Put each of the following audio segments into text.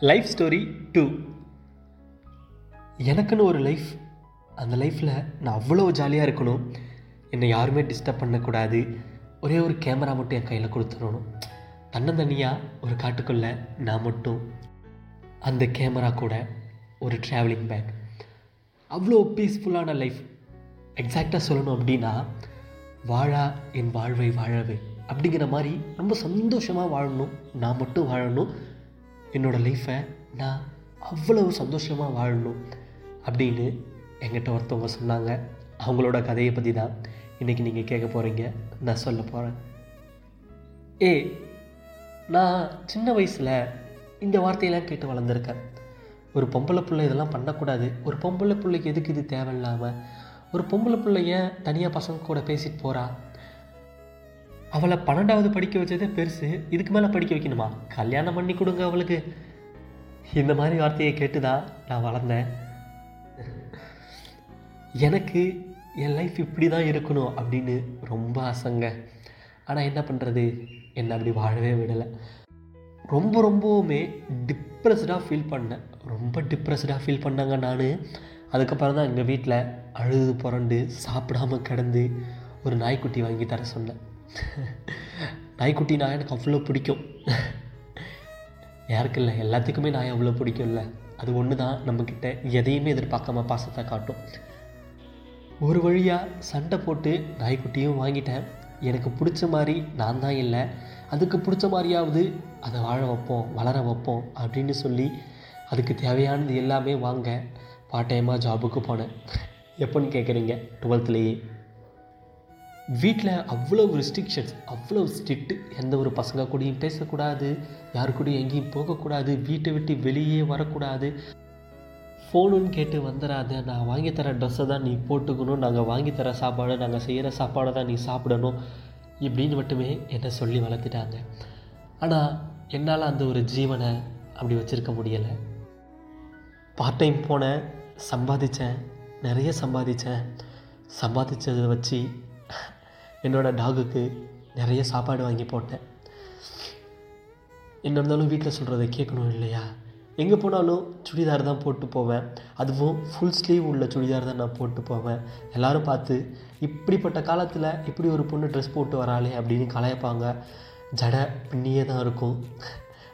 Life story two எனக்குன்னு ஒரு life அந்த லைஃப்பில் நான் அவ்வளோ ஜாலியாக இருக்கணும். என்னை யாருமே டிஸ்டர்ப் பண்ணக்கூடாது. ஒரே ஒரு கேமரா மட்டும் என் கையில் கொடுத்துடணும். தன்னந்தனியாக ஒரு காட்டுக்குள்ளே நான் மட்டும் அந்த கேமரா கூட ஒரு ட்ராவலிங் பேக் அவ்வளோ பீஸ்ஃபுல்லான லைஃப் எக்ஸாக்டாக சொல்லணும் அப்படின்னா வாழா என் வாழ்வை வாழவே. அப்படிங்கிற மாதிரி ரொம்ப சந்தோஷமாக வாழணும். நான் மட்டும் வாழணும். என்னோடய லைஃப்பை நான் அவ்வளவு சந்தோஷமாக வாழணும் அப்படின்னு என்கிட்ட ஒருத்தவங்க சொன்னாங்க. அவங்களோட கதையை பற்றி தான் இன்றைக்கி நீங்கள் கேட்க போகிறீங்க நான் சொல்ல போகிறேன் ஏ நான் சின்ன வயசில் இந்த வார்த்தையெல்லாம் கேட்டு வளர்ந்துருக்கேன். ஒரு பொம்பளை பிள்ளை இதெல்லாம் பண்ணக்கூடாது. ஒரு பொம்பளை பிள்ளைக்கு எதுக்கு இது தேவையில்லாமல் ஒரு பொம்பளை பிள்ளைய தனியாக பசங்க கூட பேசிட்டு போகிறா அவளை பன்னெண்டாவது படிக்க வச்சதே பெருசு. இதுக்கு மேலே படிக்க வைக்கணுமா? கல்யாணம் பண்ணி கொடுங்க அவளுக்கு. இந்த மாதிரி வார்த்தையை கேட்டு தான் நான் வளர்ந்தேன். எனக்கு என் லைஃப் இப்படி தான் இருக்கணும் அப்படின்னு ரொம்ப ஆசைங்க. ஆனால் என்ன பண்ணுறது என்னை அப்படி வாழவே விடலை. ரொம்ப ரொம்பவுமே டிப்ரெஸ்டாக ஃபீல் பண்ணேன். ரொம்ப டிப்ரெஸ்டாக ஃபீல் பண்ணாங்க நான். அதுக்கப்புறம் தான் எங்கள் வீட்டில் அழுது புரண்டு சாப்பிடாம கிடந்து ஒரு நாய்க்குட்டி வாங்கி தர சொன்னேன். நாய்க்குட்டி நான் எனக்கு அவ்வளோ பிடிக்கும். யாருக்கு இல்லை எல்லாத்துக்குமே நாய் அவ்வளோ பிடிக்கும்ல அது ஒன்று தான் நம்மக்கிட்ட எதையுமே எதிர்பார்க்காம பாசத்தை காட்டும். ஒரு வழியாக சண்டை போட்டு நாய்க்குட்டியும் வாங்கிட்டேன். எனக்கு பிடிச்ச மாதிரி நான் தான் இல்லை. அதுக்கு பிடிச்ச மாதிரியாவது அதை வாழ வைப்போம் வளர வைப்போம் அப்படின்னு சொல்லி அதுக்கு தேவையானது எல்லாமே வாங்க பார்ட் டைமாக ஜாபுக்கு போனேன். எப்போன்னு கேட்குறீங்க டுவெல்த்துலேயே வீட்டில் அவ்வளோ ரெஸ்ட்ரிக்ஷன்ஸ் அவ்வளோ ஸ்ட்ரிக்ட் எந்த ஒரு பசங்க கூடயும் பேசக்கூடாது யாரு கூடயும் எங்கேயும் போகக்கூடாது வீட்டை விட்டு வெளியே வரக்கூடாது. ஃபோனுன்னு கேட்டு வந்துடாத நான் வாங்கி தர ட்ரெஸ்ஸை தான் நீ போட்டுக்கணும் நாங்கள் வாங்கி தர சாப்பாடை நாங்கள் செய்கிற சாப்பாடை தான் நீ சாப்பிடணும் இப்படின்னு மட்டுமே என்னை சொல்லி வளர்த்துட்டாங்க. ஆனால் என்னால் அந்த ஒரு ஜீவனை அப்படி வச்சுருக்க முடியலை. பார்ட் டைம் போனேன் சம்பாதிச்சேன் நிறைய சம்பாதிச்சேன். சம்பாதிச்சதை வச்சு என்னோடய டாகுக்கு நிறைய சாப்பாடு வாங்கி போட்டேன். என்ன இருந்தாலும் வீட்டில் சொல்கிறத கேட்கணும் இல்லையா? எங்கே போனாலும் சுடிதார் தான் போட்டு போவேன். அதுவும் ஃபுல் ஸ்லீவ் உள்ள சுடிதார் தான் நான் போட்டு போவேன். எல்லோரும் பார்த்து இப்படிப்பட்ட காலத்தில் இப்படி ஒரு பொண்ணு ட்ரெஸ் போட்டு வராளே அப்படின்னு கலாய்ப்பாங்க. ஜடை பின்னியே தான் இருக்கும்.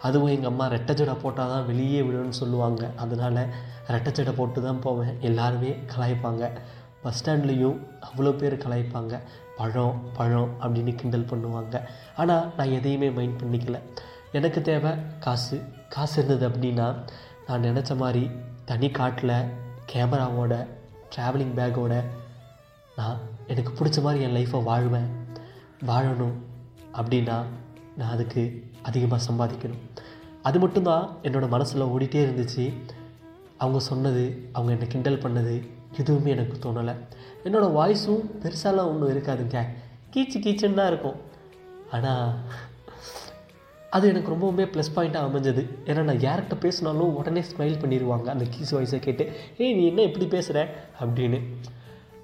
அதுவும் எங்கள் அம்மா ரெட்டை ஜடை போட்டால் தான் வெளியே விடுன்னு சொல்லுவாங்க. அதனால் ரெட்டை ஜடை போட்டு தான் போவேன். எல்லாருமே கலாய்ப்பாங்க. பஸ் ஸ்டாண்ட்லேயும் அவ்வளோ பேர் கலாய்ப்பாங்க. பழம் பழம் அப்படின்னு கிண்டல் பண்ணுவாங்க. ஆனால் நான் எதையுமே மைண்ட் பண்ணிக்கல. எனக்கு தேவை காசு. காசு இருந்தது அப்படின்னா நான் நினச்ச மாதிரி தனி காட்டில் கேமராவோட ட்ராவலிங் பேக்கோட நான் எனக்கு பிடிச்ச மாதிரி என் லைஃப்பை வாழ்வேன். வாழணும் அப்படின்னா நான் அதுக்கு அதிகமாக சம்பாதிக்கணும். அது மட்டும்தான் என்னோடய மனசில் ஓடிட்டே இருந்துச்சு. அவங்க சொன்னது அவங்க என்னை கிண்டல் பண்ணது எதுவுமே எனக்கு தோணலை. என்னோடய வாய்ஸும் பெருசாலாம் ஒன்றும் இருக்காதுங்க. கீச்சு கீச்சுன்னு தான் இருக்கும். ஆனால் அது எனக்கு ரொம்பவுமே ப்ளஸ் பாயிண்ட்டாக அமைஞ்சது. ஏன்னா நான் யார்கிட்ட பேசினாலும் உடனே ஸ்மைல் பண்ணிடுவாங்க அந்த கீஸ் வாய்ஸை கேட்டு ஏய் நீ என்ன இப்படி பேசுகிற அப்படின்னு.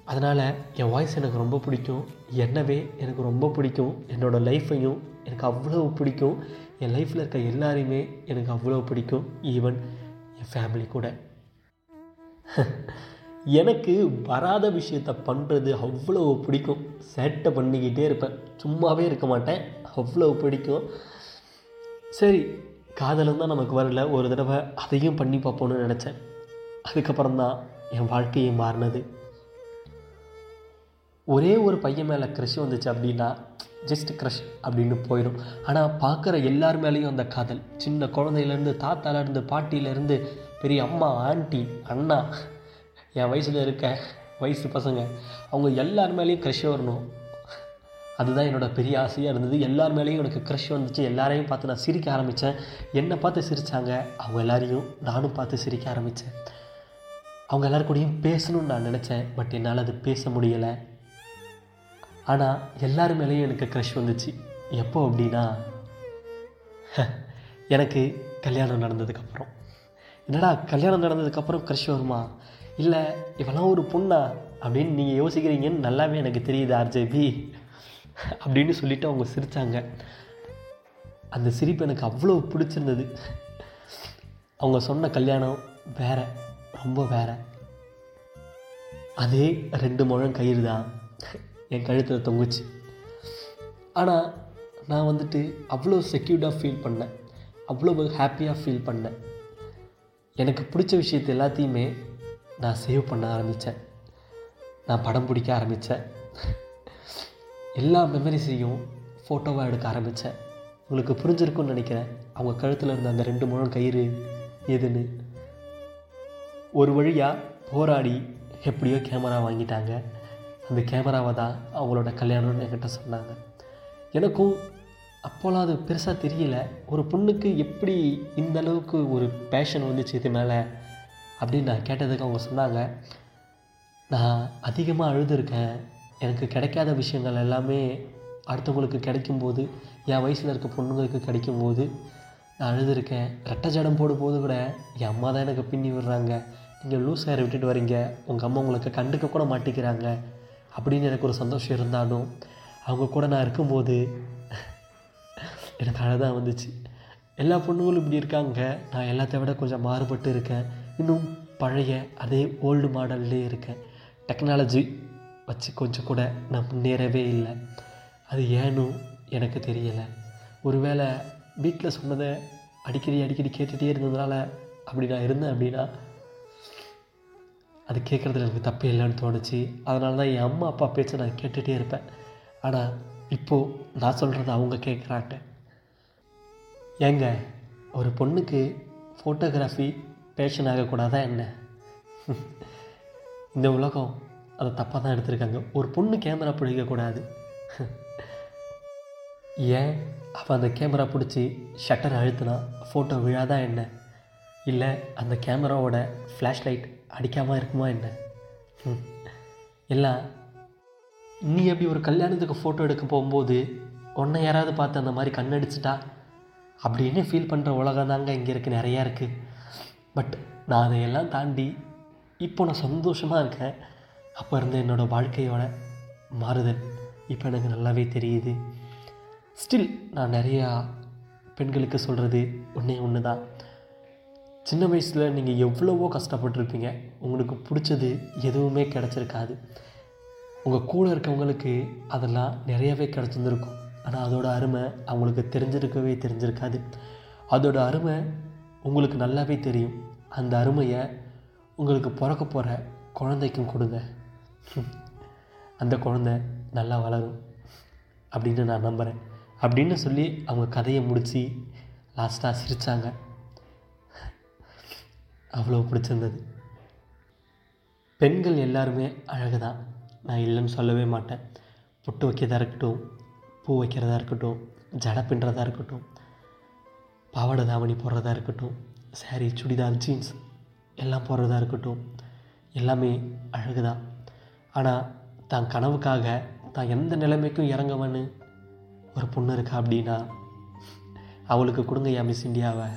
அதனால் என் வாய்ஸ் எனக்கு ரொம்ப பிடிக்கும். என்னவே எனக்கு ரொம்ப பிடிக்கும். என்னோடய லைஃப்பையும் எனக்கு அவ்வளோ பிடிக்கும். என் லைஃப்பில் இருக்க எல்லாரையுமே எனக்கு அவ்வளோ பிடிக்கும். ஈவன் என் ஃபேமிலி கூட. எனக்கு வராத விஷயத்த பண்ணுறது அவ்வளோ பிடிக்கும். சேட்டை பண்ணிக்கிட்டே இருப்பேன். சும்மாவே இருக்க மாட்டேன். அவ்வளோ பிடிக்கும். சரி காதலும் தான் நமக்கு வரல. ஒரு தடவை அதையும் பண்ணி பார்ப்போன்னு நினச்சேன். அதுக்கப்புறம் தான் என் வாழ்க்கையை மாறினது. ஒரே ஒரு பையன் மேலே க்ரஷ் வந்துச்சு அப்படின்னா ஜஸ்ட் க்ரஷ் அப்படின்னு போயிடும். ஆனால் பார்க்குற எல்லார் மேலேயும் அந்த காதல். சின்ன குழந்தையிலேருந்து தாத்தாலேருந்து பாட்டியிலேருந்து பெரிய அம்மா ஆண்டி அண்ணா என் வயசில் இருக்க வயசு பசங்க அவங்க எல்லார் மேலேயும் க்ரஷ் வரணும். அதுதான் என்னோடய பெரிய ஆசையாக இருந்தது. எல்லார் மேலேயும் எனக்கு க்ரஷ் வந்துச்சு. எல்லாரையும் பார்த்து நான் சிரிக்க ஆரம்பித்தேன் என்னை பார்த்து சிரித்தாங்க அவங்க எல்லாரையும் நானும் பார்த்து சிரிக்க ஆரம்பித்தேன் அவங்க எல்லாரு கூடயும் பேசணும்னு நான் நினச்சேன். பட் என்னால் அது பேச முடியலை. ஆனால் எல்லார் மேலேயும் எனக்கு க்ரஷ் வந்துச்சு. எப்போ அப்படின்னா எனக்கு கல்யாணம் நடந்ததுக்கப்புறம் என்னடா கல்யாணம் நடந்ததுக்கப்புறம் க்ரஷ் வருமா? இல்லை இவெல்லாம் ஒரு பொண்ணா? அப்படின்னு நீங்கள் யோசிக்கிறீங்கன்னு நல்லாவே எனக்கு தெரியுது ஆர்ஜேபி. அப்படின்னு சொல்லிவிட்டு அவங்க சிரித்தாங்க அந்த சிரிப்பு எனக்கு அவ்வளோ பிடிச்சிருந்தது. அவங்க சொன்ன கல்யாணம் வேற ரொம்ப வேற. அதே ரெண்டு முழம் கயிறு தான் என் கழுத்தில் தொங்குச்சு. ஆனால் நான் வந்துட்டு அவ்வளோ செக்யூர்டாக ஃபீல் பண்ணேன். அவ்வளோ ஹாப்பியாக ஃபீல் பண்ணேன். எனக்கு பிடிச்ச விஷயத்தை எல்லாத்தையுமே நான் சேவ் பண்ண ஆரம்பித்தேன் நான் படம் பிடிக்க ஆரம்பித்தேன் எல்லா மெமரிஸையும் ஃபோட்டோவாக எடுக்க ஆரம்பித்தேன் உங்களுக்கு புரிஞ்சிருக்கும்னு நினைக்கிறேன். அவங்க கழுத்தில் இருந்த அந்த ரெண்டு முழம் கயிறு எதுன்னு. ஒரு வழியாக போராடி எப்படியோ கேமரா வாங்கிட்டாங்க. அந்த கேமராவை தான் அவங்களோட கல்யாணம்னு என்கிட்ட சொன்னாங்க. எனக்கும் அப்போலாம் அது பெருசாக தெரியல. ஒரு பொண்ணுக்கு எப்படி இந்த அளவுக்கு ஒரு பேஷன் வந்துச்சு இது மேலே? அப்படின்னு நான் கேட்டதுக்கு அவங்க சொன்னாங்க நான் அதிகமாக அழுதுருக்கேன். எனக்கு கிடைக்காத விஷயங்கள் எல்லாமே அடுத்தவங்களுக்கு கிடைக்கும்போது என் வயசில் இருக்க பொண்ணுங்களுக்கு கிடைக்கும்போது நான் அழுதுருக்கேன். ரெட்டை ஜடம் போடும்போது கூட என் அம்மா தான் எனக்கு பின்னி விடுறாங்க. நீங்கள் லூஸ் ஹேரை விட்டுட்டு வரீங்க. உங்கள் அம்மா உங்களுக்கு கண்டுக்க கூட மாட்டிக்கிறாங்க. அப்படின்னு எனக்கு ஒரு சந்தோஷம் இருந்தாலும் அவங்க கூட நான் இருக்கும்போது எனக்கு அழகாக வந்துச்சு. எல்லா பொண்ணுங்களும் இப்படி இருக்காங்க. நான் எல்லாத்த விட கொஞ்சம் மாறுபட்டு இருக்கேன். இன்னும் பழைய அதே ஓல்டு மாடல்லே இருக்கேன் டெக்னாலஜி வச்சு கொஞ்சம் கூட நான் முன்னேறவே இல்லை. அது ஏனும் எனக்கு தெரியலை. ஒருவேளை வீட்டில் சொன்னதை அடிக்கடி அடிக்கடி கேட்டுகிட்டே இருந்ததுனால அப்படி நான் இருந்தேன் அப்படின்னா அது கேட்குறதுல எனக்கு தப்பே இல்லைன்னு தோணுச்சு. அதனால தான் என் அம்மா அப்பா பேச்சை நான் கேட்டுகிட்டே இருப்பேன். ஆனால் இப்போது நான் சொல்கிறத அவங்க கேட்குறாங்க. ஏங்க ஒரு பொண்ணுக்கு ஃபோட்டோகிராஃபி பேஷன் ஆகக்கூடாதா என்ன? இந்த உலகம் அதை தப்பாக தான் எடுத்திருக்காங்க. ஒரு பொண்ணு கேமரா பிடிக்கக்கூடாது. ஏன்? அவள் அந்த கேமரா பிடிச்சி ஷட்டர் அழுத்தினா ஃபோட்டோ விழாதா என்ன? இல்லை அந்த கேமராவோட ஃப்ளாஷ் லைட் அடிக்காமல் இருக்குமா என்ன? ம். எல்லாம் நீ எப்படி ஒரு கல்யாணத்துக்கு ஃபோட்டோ எடுக்க போகும்போது உன்னை யாராவது பார்த்து அந்த மாதிரி கண்ணடிச்சிட்டா? அப்படின்னு ஃபீல் பண்ணுற உலகம் தாங்க இங்கே இருக்குது நிறையா இருக்குது பட் நான் அதையெல்லாம் தாண்டி இப்போ நான் சந்தோஷமாக இருக்கேன். அப்போ இருந்த என்னோடய வாழ்க்கையோட மாறுதல் இப்போ எனக்கு நல்லாவே தெரியுது. ஸ்டில் நான் நிறையா பெண்களுக்கு சொல்கிறது ஒன்றே ஒன்று தான் சின்ன வயசில் நீங்கள் எவ்வளவோ கஷ்டப்பட்டிருப்பீங்க. உங்களுக்கு பிடிச்சது எதுவுமே கிடச்சிருக்காது. உங்கள் கூட இருக்கவங்களுக்கு அதெல்லாம் நிறையவே கிடச்சிருந்துருக்கும். ஆனால் அதோடய அருமை அவங்களுக்கு தெரிஞ்சிருக்கவே தெரிஞ்சிருக்காது. அதோடய அருமை உங்களுக்கு நல்லாவே தெரியும். அந்த அருமையை உங்களுக்கு பிறக்க போகிற குழந்தைக்கும் கொடுங்க. அந்த குழந்தை நல்லா வளரும் அப்படின்னு நான் நம்புகிறேன் அப்படின்னு சொல்லி அவங்க கதையை முடித்து லாஸ்ட்டாக சிரித்தாங்க அவ்வளோ பிடிச்சிருந்தது. பெண்கள் எல்லாருமே அழகு தான் நான் இல்லைன்னு சொல்லவே மாட்டேன். பொட்டு வைக்கிறதா இருக்கட்டும் பூ வைக்கிறதா இருக்கட்டும் ஜடை பின்னுறதா இருக்கட்டும் பாவாடை தாவணி போடுறதா இருக்கட்டும் saree சுடிதார் ஜீன்ஸ் எல்லாம் போடுறதா இருக்கட்டும் எல்லாமே அழகு தான் ஆனால் தான் கனவுக்காக தான் எந்த நிலைமைக்கும் இறங்குவேன்னு ஒரு பொண்ணு இருக்கா அப்படின்னா அவளுக்கு கொடுங்க யா மிஸ் இந்தியாவை.